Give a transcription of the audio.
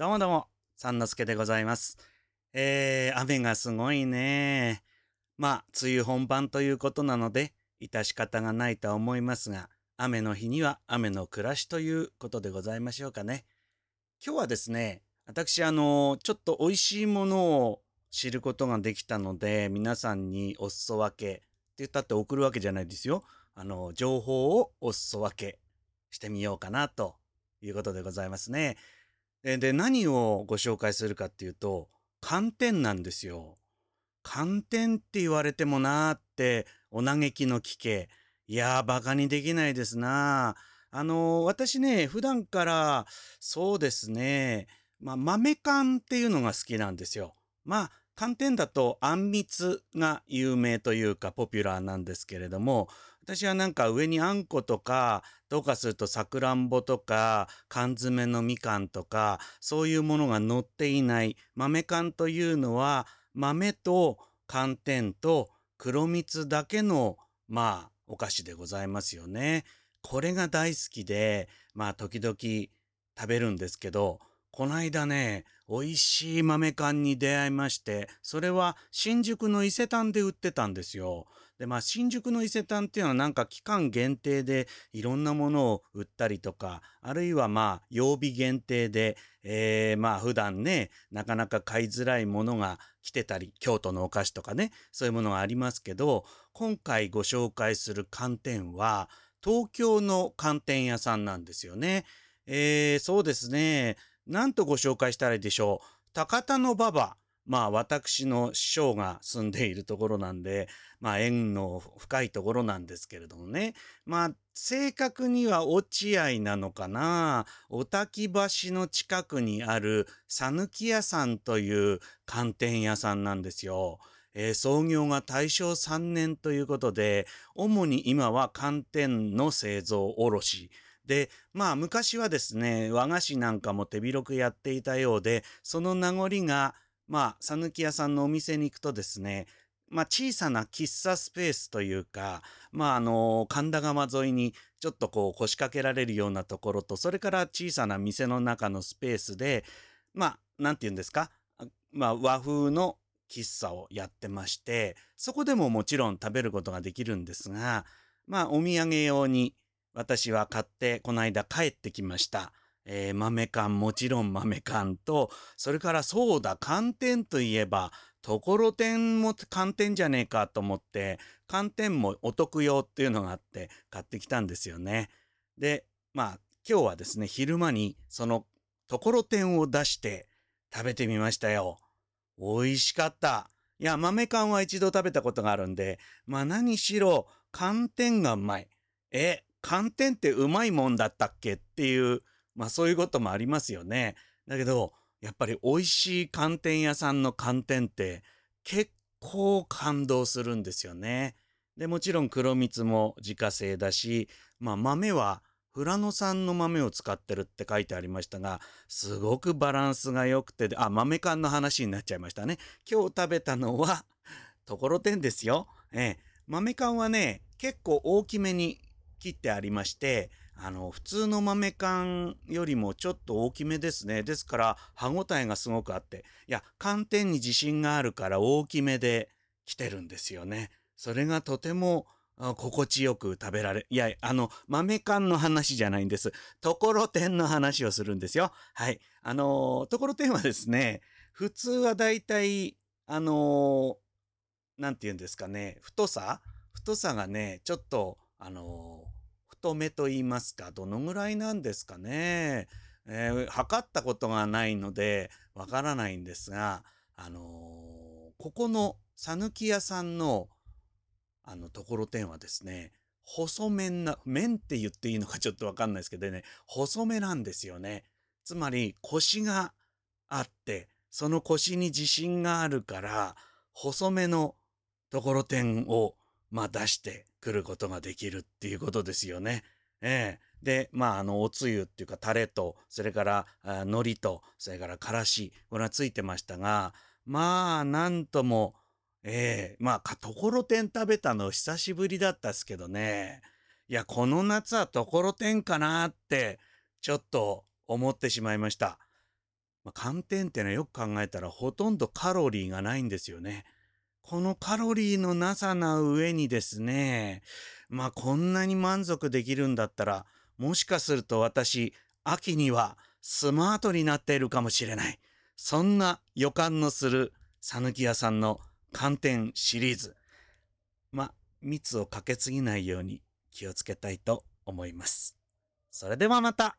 どうもどうも、三之助でございます。えー、雨がすごいね。まあ、梅雨本番ということなので、致し方がないとは思いますが、雨の日には雨の暮らしということでございましょうかね。今日はですね、私、あの、ちょっと美味しいものを知ることができたので、皆さんにお裾分けって言ったって送るわけじゃないですよ。あの、情報をお裾分けしてみようかなということでございますね。で、何をご紹介するかっていうと、寒天なんですよ。寒天って言われてもなーって、お嘆きの聞け。いやー、馬鹿にできないですなあのー、私ね、普段から、そうですね、まあ、豆缶っていうのが好きなんですよ。まあ、寒天だとあんみつが有名というかポピュラーなんですけれども、私はなんか上にあんことか、どうかするとさくらんぼとか、缶詰のみかんとか、そういうものが乗っていない豆缶というのは、豆と寒天と黒蜜だけの、まあ、お菓子でございますよね。これが大好きで、まあ、時々食べるんですけど、こないだね、美味しい豆缶に出会いまして、それは新宿の伊勢丹で売ってたんですよ。で、まあ、新宿の伊勢丹っていうのはなんか期間限定でいろんなものを売ったりとか、あるいはまあ、曜日限定で、えー、まあ、普段ね、なかなか買いづらいものが来てたり、京都のお菓子とかね、そういうものがありますけど、今回ご紹介する寒天は、東京の寒天屋さんなんですよね。えー、そうですね。何とご紹介したらいいでしょう。高田の馬場。まあ私の師匠が住んでいるところなんで、まあ縁の深いところなんですけれどもね。まあ正確には落合なのかな。お滝橋の近くにある讃岐屋さんという寒天屋さんなんですよ。えー、創業が大正3年ということで、主に今は寒天の製造卸。で、まあ昔はですね、和菓子なんかも手広くやっていたようで、その名残が、まあ、讃岐屋さんのお店に行くとですね、まあ小さな喫茶スペースというか、まああの、神田川沿いにちょっとこう腰掛けられるようなところと、それから小さな店の中のスペースで、まあ、なんて言うんですか、まあ和風の喫茶をやってまして、そこでももちろん食べることができるんですが、まあお土産用に私は買ってこの間帰ってきました。えー、豆缶、もちろん豆缶と、それからそうだ、寒天といえば、ところてんも寒天じゃねえかと思って、寒天もお得用っていうのがあって買ってきたんですよね。で、まあ今日はですね、昼間にそのところてんを出して食べてみましたよ。美味しかった。いや、豆缶は一度食べたことがあるんで、まあ何しろ寒天がうまい。え、寒天ってうまいもんだったっけっていう、まあそういうこともありますよね。だけど、やっぱり美味しい寒天屋さんの寒天って結構感動するんですよね。で、もちろん黒蜜も自家製だし、まあ豆は富良野産の豆を使ってるって書いてありましたが、すごくバランスが良くて、あ、豆缶の話になっちゃいましたね。今日食べたのは、ところてんですよ。ええ、豆缶はね、結構大きめに切ってありまして、あの、普通の豆缶よりもちょっと大きめですね。ですから、歯ごたえがすごくあって、いや、寒天に自信があるから大きめで来てるんですよね。それがとても心地よく食べられ、いや、あの、豆缶の話じゃないんです。ところてんの話をするんですよ。はい。あの、ところてんはですね、普通はだいたい、あの、なんて言うんですかね、太さ？太さがね、ちょっと、あの、太めと言いますか、どのぐらいなんですかね。えー、測ったことがないので、わからないんですが、あのー、ここの讃岐屋さんの、あの、ところてんはですね、細麺な、麺って言っていいのかちょっとわかんないですけどね、細めなんですよね。つまり、腰があって、その腰に自信があるから、細めのところてんをまあ出してくることができるっていうことですよね。ええで、まあ、あの、おつゆっていうか、タレと、それから、海苔と、それから、からし、これはついてましたが、まあ、なんとも、ええまあ、ところてん食べたの久しぶりだったっすけどね。いや、この夏はところてんかなって、ちょっと思ってしまいました。まあ、寒天ってのはよく考えたらほとんどカロリーがないんですよね。このカロリーのなさな上にですね、まあこんなに満足できるんだったら、もしかすると私、秋にはスマートになっているかもしれない。そんな予感のする、さぬき屋さんの寒天シリーズ。まあ、蜜をかけすぎないように気をつけたいと思います。それではまた